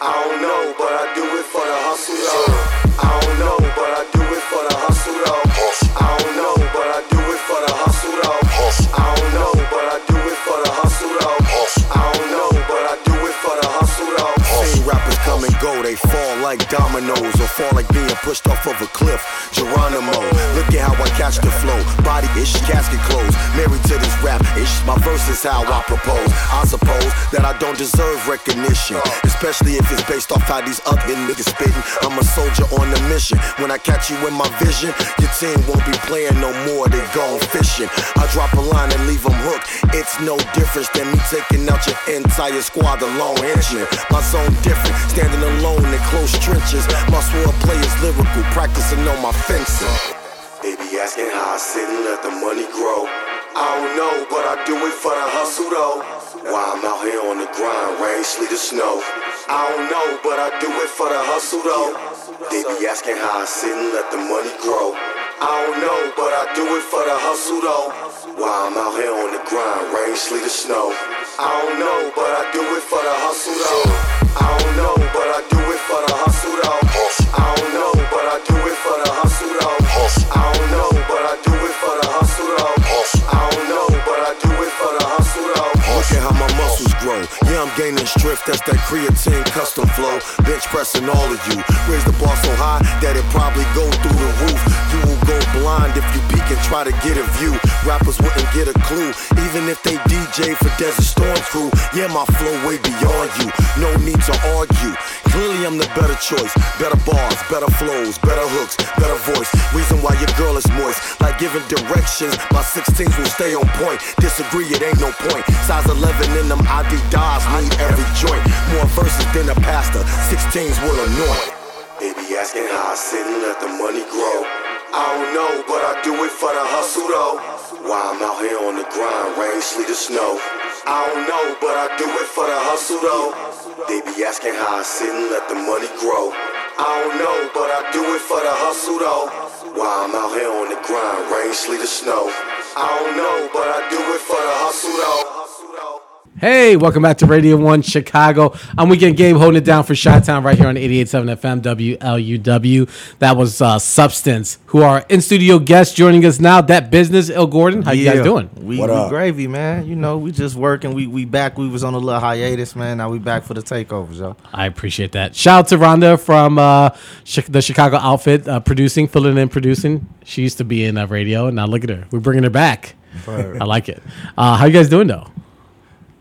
I don't know, dominoes or fall like being pushed off of a cliff. Geronimo, look at how I catch the flow. Body ish, casket closed. Married to this rap ish. My verse is how I propose. I suppose that I don't deserve recognition, especially if it's based off how these other niggas spitting. I'm a soldier on a mission. When I catch you in my vision, your team won't be playing no more. They gone fishing. I drop a line and leave them hooked. It's no difference than me taking out your entire squad alone. Henchman, my zone different. Standing alone in close trenches. My sword play is lyrical, practicing on my fencing. They be asking how I sit and let the money grow. I don't know, but I do it for the hustle though. While I'm out here on the grind, rain, sleet, or snow. I don't know, but I do it for the hustle though. They be asking how I sit and let the money grow. I don't know, but I do it for the hustle though. While I'm out here on the grind, rain, sleet, or snow. I don't know, but I do it for the hustle though. I don't know, but I do it for the hustle though. I don't know, but I gaining strength. That's that creatine custom flow. Bench pressing all of you. Raise the bar so high that it probably go through the roof. You will go blind if you peek and try to get a view. Rappers wouldn't get a clue, even if they DJ for Desert Storm crew. Yeah, my flow way beyond you. No need to argue. Clearly, I'm the better choice. Better bars, better flows, better hooks, better voice. Reason why your girl is moist. Like giving directions, my 16s will stay on point. Disagree, it ain't no point. Size 11 in them Adidas, need every joint. More verses than a pastor, 16s will anoint. They be asking how I sit and let the money grow. I don't know, but I do it for the hustle though. While I'm out here on the grind, rain, sleet, or snow. I don't know, but I do it for the hustle though. They be asking how I sit and let the money grow. I don't know, but I do it for the hustle though. While I'm out here on the grind, rain, sleet, or snow. I don't know, but I do it for the hustle though. Hey, welcome back to Radio 1 Chicago. I'm Weekend Gabe holding it down for Shot Town right here on 88.7 FM WLUW. That was uh, Substance, who are in studio guests joining us now. That business, Ill Gordon. How you guys doing? We, What we up? gravy, man. You know, we just working. We we back. We was on a little hiatus, man. Now we back for the takeovers, yo. I appreciate that. Shout out to Rhonda from uh, Chi- the Chicago outfit, uh, producing, filling in, producing. She used to be in uh, radio, and now look at her. We're bringing her back. I like it. Uh, how you guys doing, though?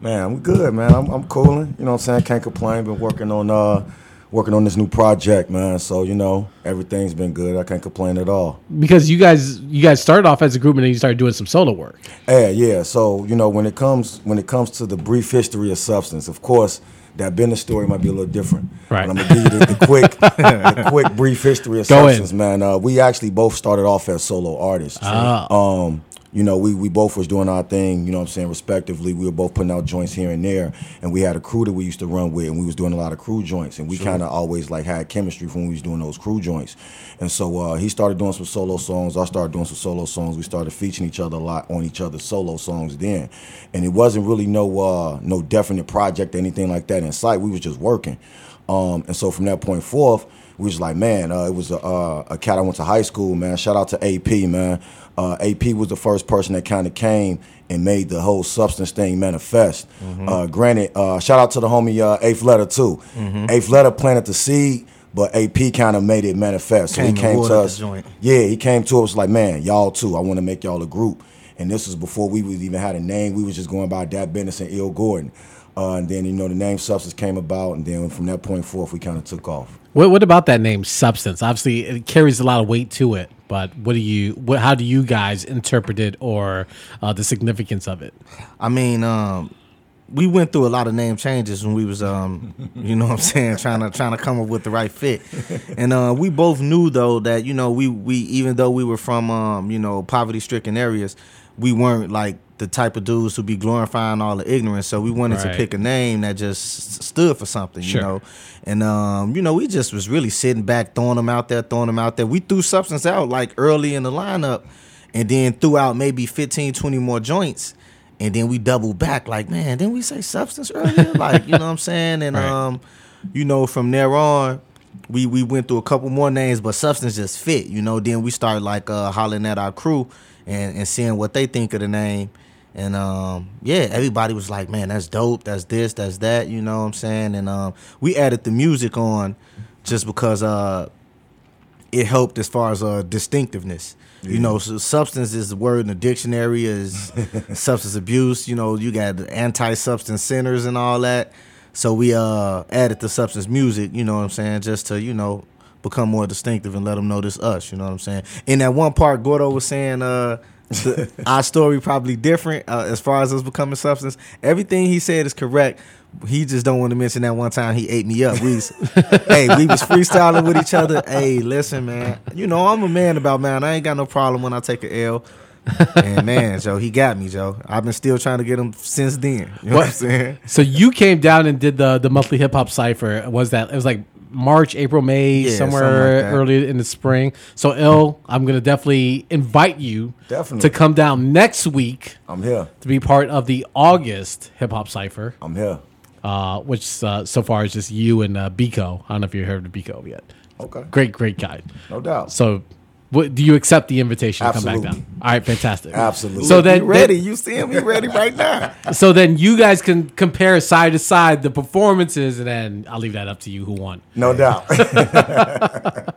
Man, I'm good, man. I'm, I'm cooling. You know what I'm saying? Can't complain. Been working on uh working on this new project, man. So, you know, everything's been good. I can't complain at all. Because you guys, you guys started off as a group, and then you started doing some solo work. Yeah, yeah. So, you know, when it comes when it comes to the brief history of substance, of course, that business story might be a little different. Right. But I'm gonna give you the, the quick the quick brief history of Go in. substance, man. Uh, we actually both started off as solo artists. Ah. Um, you know, we, we both was doing our thing, you know what I'm saying, respectively. We were both putting out joints here and there. And we had a crew that we used to run with and we was doing a lot of crew joints. And we kinda always like had chemistry from when we was doing those crew joints. And so uh, he started doing some solo songs, I started doing some solo songs. We started featuring each other a lot on each other's solo songs then. And it wasn't really no uh, no definite project or anything like that in sight. We was just working. Um, and so from that point forth, we was like, man, uh, it was a, uh, a cat I went to high school, man. Shout out to AP, man. Uh, AP was the first person that kind of came and made the whole substance thing manifest. Uh, granted, uh, shout out to the homie uh, Eighth Letter too. Eighth Letter planted the seed, but AP kind of made it manifest. So Came he came to us. Yeah, he came to us like, man, y'all too. I want to make y'all a group. And this was before we was even had a name. We was just going by Dat Business and Ill Gordon. Uh, and then you know the name Substance came about, and then from that point forth, we kind of took off. What, what about that name, substance? Obviously, it carries a lot of weight to it. But what do you? What, how do you guys interpret it, or uh, the significance of it? I mean, um, we went through a lot of name changes when we was, um, you know, what I'm saying, trying to trying to come up with the right fit. And uh, we both knew though that you know we we even though we were from um, you know poverty stricken areas, we weren't like the type of dudes who be glorifying all the ignorance. So we wanted Right. to pick a name that just stood for something, Sure. you know. And um, you know, we just was really sitting back, throwing them out there, throwing them out there. We threw substance out like early in the lineup, and then threw out maybe 15, 20 more joints. And then we doubled back, like, man, didn't we say substance earlier? like, you know what I'm saying? And Right. um, you know, from there on, we we went through a couple more names, but substance just fit, you know. Then we started like uh hollering at our crew and, and seeing what they think of the name. And um, yeah, everybody was like, Man, that's dope, that's this, that's that, you know what I'm saying? And um we added the music on just because uh it helped as far as uh distinctiveness. You know, so substance is the word in the dictionary is substance abuse. You know, you got anti-substance centers and all that. So we uh added the substance music. You know what I'm saying, just to you know become more distinctive and let them know this us. You know what I'm saying. In that one part, Gordo was saying uh. Our story probably different uh, as far as us becoming substance. Everything he said is correct. He just don't want to mention that one time he ate me up. We was, hey, we was freestyling with each other. Hey, listen, man. You know I'm a man about man. I ain't got no problem when I take a L. And man, Joe, he got me, Joe. I've been still trying to get him since then. You know what, I'm saying? So you came down and did the the monthly hip hop cipher. Was that it was like March, April, May, Yeah, somewhere like early in the spring. So ill, I'm gonna definitely invite you Definitely. to come down next week I'm here. to be part of the August hip hop cipher. I'm here. Uh, which uh, so far is just you and uh, Biko. I don't know if you heard of Biko yet. Okay. Great, great guy. No doubt. So, what, do you accept the invitation to come back down? All right, fantastic. Absolutely. So then, He ready. You see him? He ready right now. so then you guys can compare side to side the performances, and then I'll leave that up to you who won. No doubt.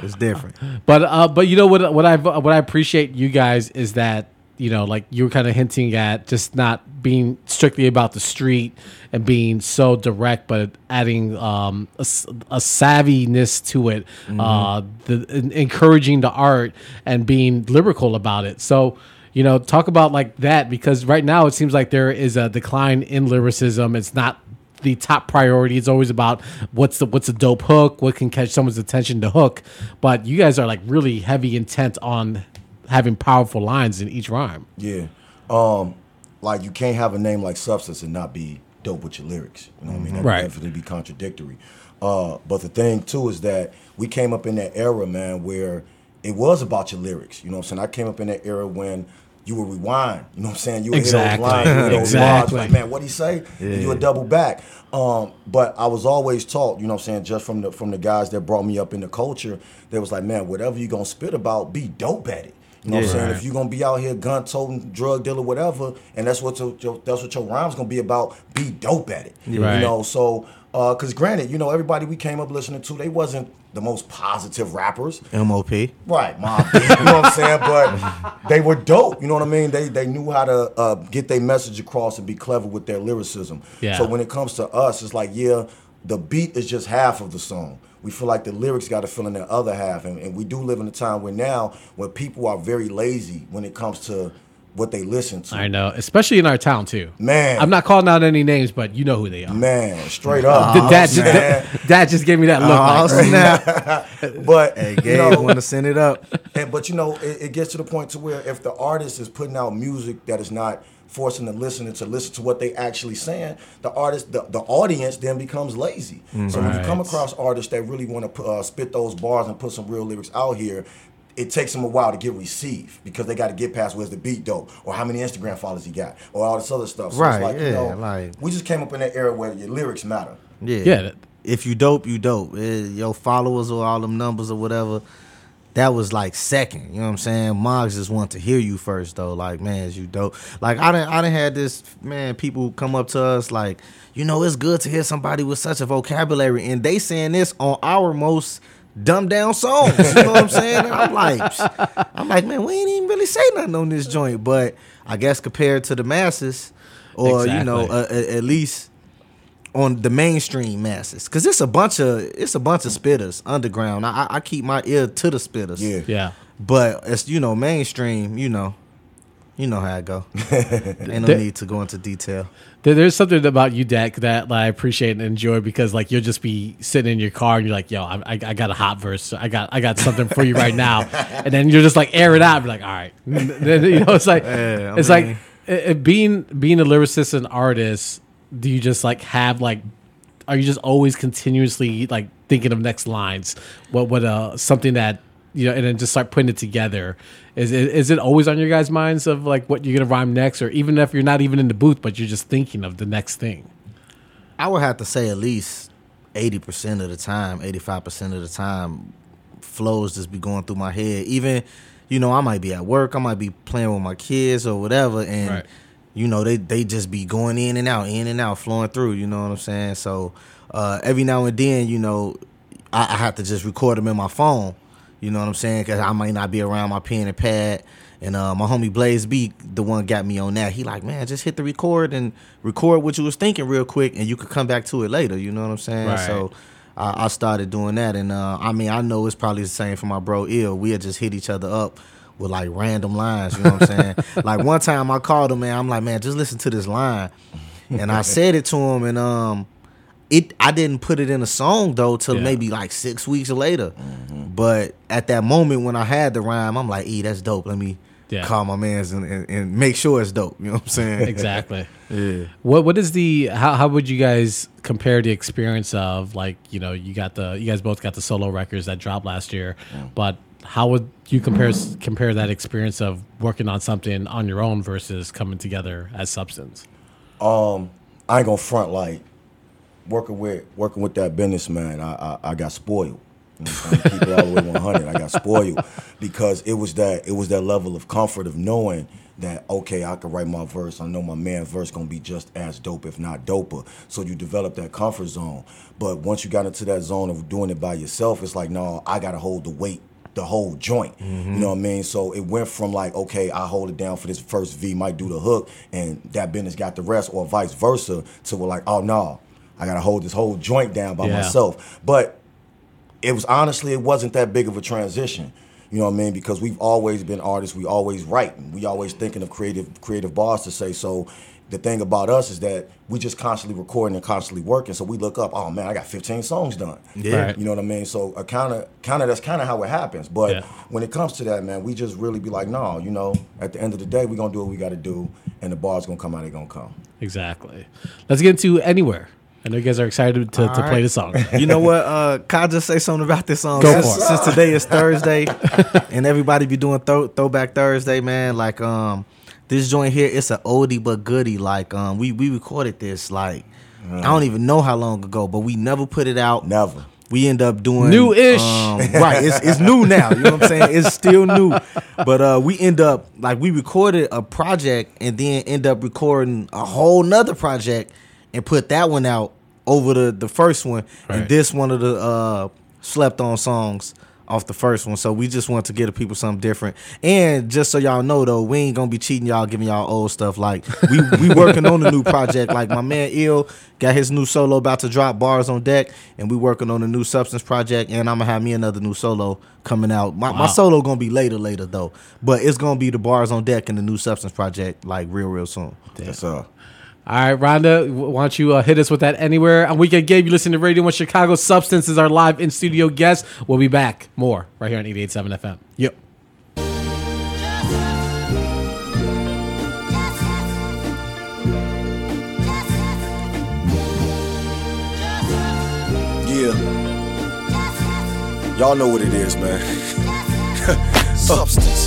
It's different. But uh, but you know what what I what I appreciate you guys is that you know like you were kind of hinting at just not being strictly about the street and being so direct, but adding um, a, a savviness to it, uh, the en- encouraging the art and being lyrical about it. So. You know, talk about like that because right now it seems like there is a decline in lyricism. It's not the top priority. It's always about what's the what's a dope hook, what can catch someone's attention to hook. But you guys are like really heavy intent on having powerful lines in each rhyme. Yeah. Um, like you can't have a name like Substance and not be dope with your lyrics. You know what I mean? That Right. definitely be contradictory. Uh, but the thing too is that we came up in that era, man, where it was about your lyrics. You know what I'm saying? I came up in that era when you would rewind. You know what I'm saying? You would Exactly. hit those lines, you hit those Exactly. like, man, what he say? And you would double back. Um, but I was always taught, you know what I'm saying, just from the from the guys that brought me up in the culture, they was like, man, whatever you gonna spit about, be dope at it. You know what I'm Yeah. saying? If you're gonna be out here gun toting, drug dealer, whatever, and that's what your, your that's what your rhymes gonna be about, be dope at it. Right. You know, so uh, cause granted, you know, everybody we came up listening to, they wasn't the most positive rappers. MOP. Right, Deep, you know what I'm saying? But they were dope. You know what I mean? They they knew how to uh, get their message across and be clever with their lyricism. Yeah. So when it comes to us, it's like, yeah, the beat is just half of the song. We feel like the lyrics got to fill in the other half, and, and we do live in a time where now where people are very lazy when it comes to what they listen to. I know, especially in our town too. Man. I'm not calling out any names, but you know who they are. Man, straight up. Did that, oh, just, man. that just gave me that look. Oh, like, snap. But Hey, you Gabe, know, want to send it up? And, but you know, it, it gets to the point to where if the artist is putting out music that is not forcing the listener to listen to what they actually saying, the artist, the, the audience then becomes lazy. So when you come across artists that really want to uh, spit those bars and put some real lyrics out here, it takes them a while to get received because they got to get past where's the beat dope or how many Instagram followers he got or all this other stuff. So Right, it's like, you yeah, know, like- we just came up in that era where your lyrics matter. Yeah. Yeah, If you dope, you dope. Eh, Your followers or all them numbers or whatever, that was like second. You know what I'm saying? Moggs just want to hear you first though. Like, man, is you dope? Like I didn't I didn't had this man, people come up to us like, you know, it's good to hear somebody with such a vocabulary. And they saying this on our most dumbed down songs. You know what I'm saying? And I'm like. I'm like, man, we ain't even really say nothing on this joint. But I guess compared to the masses, or you know, uh, at least on the mainstream masses because it's a bunch of it's a bunch of spitters underground I, I- I keep my ear to the spitters Yeah. yeah. but it's you know mainstream you know you know how I go ain't no There- need to go into detail There- There's something about you, Dak, that I appreciate and enjoy because, like, you'll just be sitting in your car and you're like, "Yo, I, I, I got a hot verse. I got, I got something for you right now," and then you're just like, air it out. And be like, "All right," then, you know, it's like, Yeah, it's mean- like, it, it being being a lyricist and artist, do you just like have like are you just always continuously like thinking of next lines? What what uh something that you know, and then just start putting it together. Is it, is it always on your guys' minds of like what you're gonna rhyme next, or even if you're not even in the booth, but you're just thinking of the next thing? I would have to say at least eighty percent of the time, eighty five percent of the time, flows just be going through my head. Even, you know, I might be at work, I might be playing with my kids or whatever, and Right. You know, they they just be going in and out, in and out, flowing through. You know what I'm saying? So uh, every now and then, you know, I, I have to just record them in my phone. You know what I'm saying? Because I might not be around my pen and pad. And uh, my homie Blaze B, the one got me on that. He like, man, just hit the record and record what you was thinking real quick, and you could come back to it later. You know what I'm saying? Right. So I, I started doing that, and uh, I mean, I know it's probably the same for my bro Ill. We had just hit each other up with like random lines. You know what I'm saying? like one time I called him, man. I'm like, man, just listen to this line, and I said it to him, and um, it I didn't put it in a song though till Yeah. maybe like six weeks later. But at that moment when I had the rhyme, I'm like, "E, that's dope. Let me Yeah. call my man's and, and, and make sure it's dope." You know what I'm saying? Exactly. yeah. What what is the how how would you guys compare the experience of like you know you got the you guys both got the solo records that dropped last year, but how would you compare compare that experience of working on something on your own versus coming together as Substance? Um, I ain't gonna front like working with working with that businessman. I I, I got spoiled. You know what I'm saying? Keep it all the way 100. I got spoiled because it was that it was that level of comfort of knowing that okay, I can write my verse. I know my man's verse gonna be just as dope, if not doper. So you develop that comfort zone. But once you got into that zone of doing it by yourself, it's like no, I gotta hold the weight the whole joint. You know mm-hmm. what I mean? So it went from like, okay, I hold it down for this first V, might do the hook, and that business got the rest, or vice versa, to we're like, oh no, I gotta hold this whole joint down by Yeah. myself. But it was honestly, it wasn't that big of a transition. You know what I mean? Because we've always been artists. We always write. We always thinking of creative creative bars to say. So the thing about us is that we just constantly recording and constantly working. So we look up, oh man, I got 15 songs done. Yeah. Right. You know what I mean? So a kind of kind of that's kind of how it happens. But Yeah. when it comes to that, man, we just really be like, no, you know, at the end of the day, we're gonna do what we gotta do, and the bar's gonna come out, they gonna come. Exactly. Let's get into anywhere. I know you guys are excited to, to All play the song. You know what? Uh, can I just say something about this song? Go since, for it. since today is Thursday, and everybody be doing throw, Throwback Thursday, man. Like, um, this joint here, it's an oldie but goodie. Like, um, we we recorded this like I don't even know how long ago, but we never put it out. Never. We end up doing New-ish. um, right? It's, it's new now. You know what I'm saying? It's still new, but uh, we end up like we recorded a project and then end up recording a whole nother project and put that one out over the the first one, Right. and this one of the uh, slept on songs off the first one. So we just want to give the people something different. And just so y'all know though, we ain't gonna be cheating y'all, giving y'all old stuff. Like we we working on a new project. Like my man Ill got his new solo about to drop bars on deck, and we working on a new substance project. And I'm gonna have me another new solo coming out. My, my solo gonna be later, later though. But it's gonna be the bars on deck and the new substance project like real, real soon. That's uh. All right, Rhonda, why don't you uh, hit us with that anywhere? On Weekend Gabe, you listen to Radio 1 Chicago. Substance is our live in studio guest. We'll be back more right here on 88.7 FM. Yep. Yeah. Y'all know what it is, man. Substance.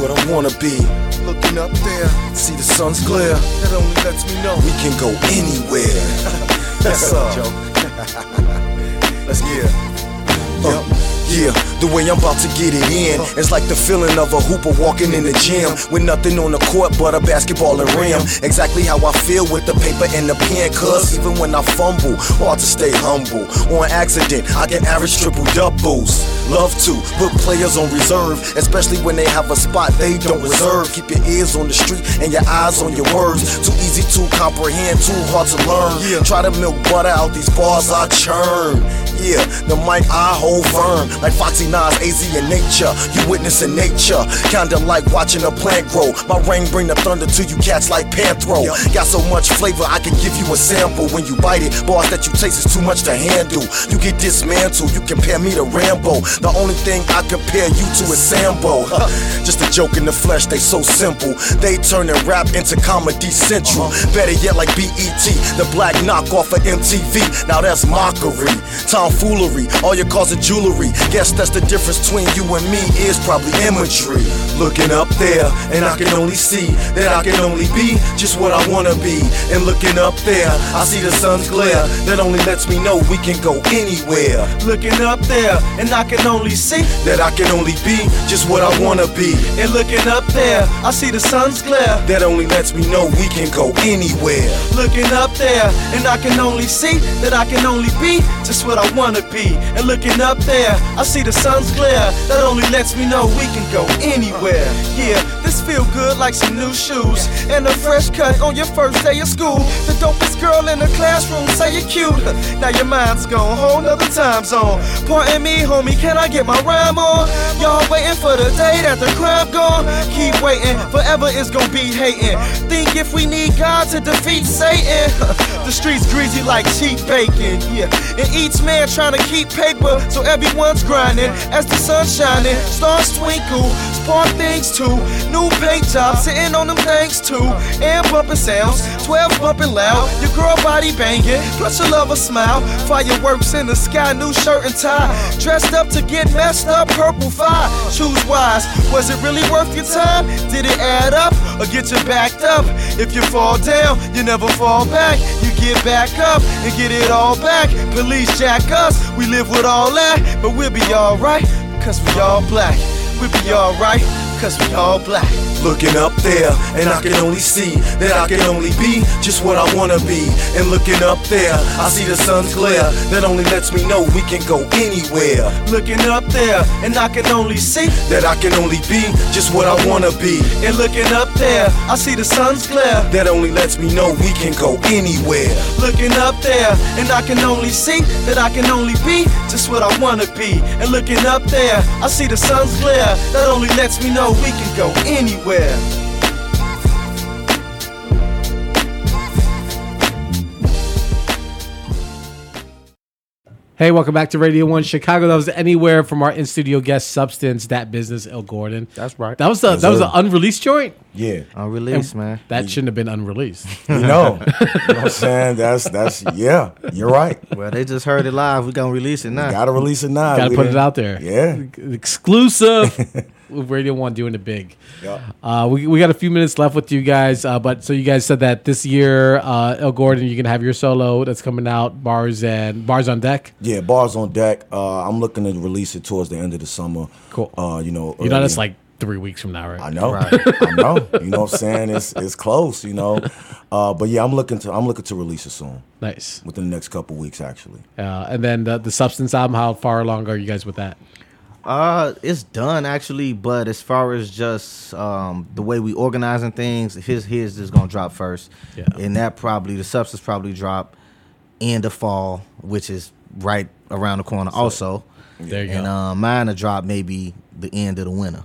What I wanna be. looking up there. See the sun's glare. That only lets me know. We can go anywhere. Yes, sir. Let's get it. Uh, yeah, the way I'm about to get it in. It's like the feeling of a hooper walking in the gym With nothing on the court but a basketball and rim. Exactly how I feel with the paper and the pen Cause even when I fumble, hard to stay humble. On accident, I can average triple doubles. Love to put players on reserve Especially when they have a spot they don't reserve. Keep your ears on the street and your eyes on your words. Too easy to comprehend, too hard to learn. Try to milk butter out these bars I churn The mic I hold firm, like Foxy Nas, AZ in nature. You witnessing nature, kinda like watching a plant grow. My rain bring the thunder to you cats like Panthro. Got so much flavor, I can give you a sample. When you bite it, boss that you taste is too much to handle. You get dismantled, you compare me to Rambo. The only thing I compare you to is Sambo. Just a joke in the flesh, they so simple. They turn turning rap into comedy central. Better yet, like BET, the black knockoff of MTV. Now that's mockery, tomfoolery. All your cars are jewelry. Guess that's the difference between you and me is probably imagery. Looking up there, and I can only see that I can only be just what I wanna be. And looking up there, I see the sun's glare that only lets me know we can go anywhere. Looking up there, and I can only see that I can only be just what I wanna be. And looking up there, I see the sun's glare that only lets me know we can go anywhere. Looking up there, and I can only see that I can only be just what I wanna be. And looking up there, I see the sun's glare that only lets me know we can go anywhere. Yeah, this feel good like some new shoes and a fresh cut on your first day of school. The dopest girl in the classroom say you're cute. Now your mind's gone, whole nother time zone. Pardon me, homie, can I get my rhyme on? Y'all waiting for the day that the crime gone? Keep waiting, forever is gonna be hating. Think if we need God to defeat Satan. the streets greasy like cheap bacon, yeah. And each man trying to keep paper, so everyone's grinding as the sun's shining. Stars twinkle, spark things too. New paint job, sitting on them things too. And bumping sounds, 12 bumping loud. Your girl body banging, plus your lover smile. Fireworks in the sky, new shirt and tie. Dressed up to get messed up, purple fire. Choose wise, was it really worth your time? Did it add up or get you backed up? If you fall down, you never fall back. You get back up and get it all back. Police jack us, we live with all that, but we'll be alright, cause we all black. We'll be alright, cause we all black. Looking up there, and I can only see that I can only be just what I wanna be. And looking up there, I see the sun's glare that only lets me know we can go anywhere. Looking up there, and I can only see that I can only be just what I wanna be. And looking up there, I see the sun's glare that only lets me know we can go anywhere. Looking up there, and I can only see that I can only be just what I wanna be. And looking up there, I see the sun's glare that only lets me know we can go anywhere. Hey, welcome back to Radio One Chicago. That was anywhere from our in studio guest Substance, that business, Ill Gordon. That's right. That was the, that was an unreleased joint. Yeah. Unreleased, man. That shouldn't have been unreleased. You know. you know what I'm saying? That's that's yeah, you're right. Well, they just heard it live. We're gonna release it now. Gotta release it now. Got to We put it didn't- out there. Yeah. Exclusive. with Radio One doing it big. Yeah. Uh, we, we got a few minutes left with you guys, uh, but so you guys said that this year, uh, Ill Gordon, you can have your solo that's coming out. Bars and bars on deck. Yeah, bars on deck. Uh, I'm looking to release it towards the end of the summer. Cool. Uh, you know, You know that's like three weeks from now, right? I know, Right. I know. You know what I'm saying? It's it's close. You know, uh, but yeah, I'm looking to I'm looking to release it soon Nice. within the next couple weeks, actually. Uh, and then the, the substance album. How far along are you guys with that? Uh, it's done actually, but as far as just um the way we organizing things, his his is gonna drop first, Yeah. and that probably the substance probably drop in the fall, which is right around the corner also, There you and go. uh, mine to drop maybe the end of the winter.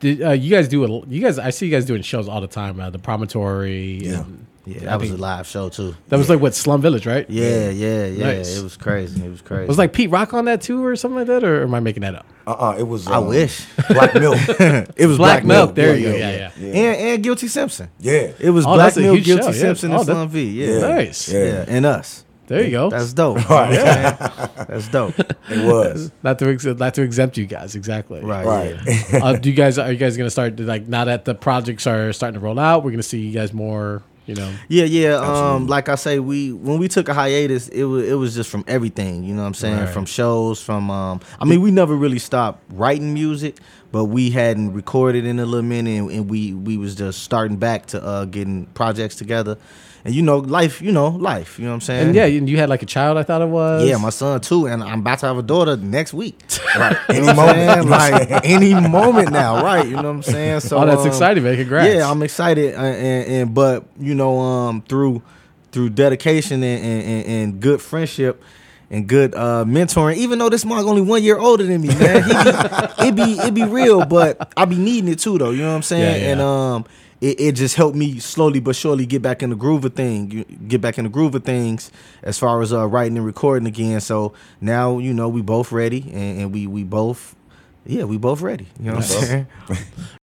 Did, uh, you guys do it? You guys, I see you guys doing shows all the time. Uh, the Promontory. Yeah. and- Yeah, I that was a live show too. That was like what Slum Village, right? Yeah, yeah, yeah. Nice. It was crazy. It was crazy. Was like Pete Rock on that too, or something like that, or am I making that up? Uh-uh, it was. I um, wish. Black Milk. it was Black, Black, Milk. There yeah, you go. yeah, Yeah, yeah. yeah. and and Guilty Simpson. yeah. It was Oh, Black Milk, Guilty show. Simpson, Oh, and that- Slum V. Yeah. Yeah. Nice. Yeah. Yeah. and us. There you go. That's dope. Right. Yeah. That's dope. It was. not to ex- not to exempt you guys exactly. Right. Right. yeah. uh, do you guys are you guys gonna start like now that the projects are starting to roll out? We're gonna see you guys more. You know. Yeah, yeah. Um, like I say, we when we took a hiatus, it was it was just from everything. You know what I'm saying? Right. From shows, from um, I mean, we never really stopped writing music, but we hadn't recorded in a little minute, and, and we we was just starting back to uh getting projects together, and you know, life, you know, life. You know what I'm saying? And yeah, and you had like a child. I thought it was. Yeah, my son too, and I'm about to have a daughter next week. Right. Any know what I'm moment. Like any moment now, right? You know what I'm saying? So Oh, that's um, exciting, man! Congrats. Yeah, I'm excited, uh, and, and but you know, um, through through dedication and, and, and, and good friendship, and good uh, mentoring. Even though this mug only one year older than me, man, he be, it be it be real, but I be needing it too, though. You know what I'm saying? Yeah, yeah. And um, it, it just helped me slowly but surely get back in the groove of thing, get back in the groove of things as far as uh, writing and recording again. So now you know we both ready, and, and we we both. Yeah, we both ready. You know what I'm saying?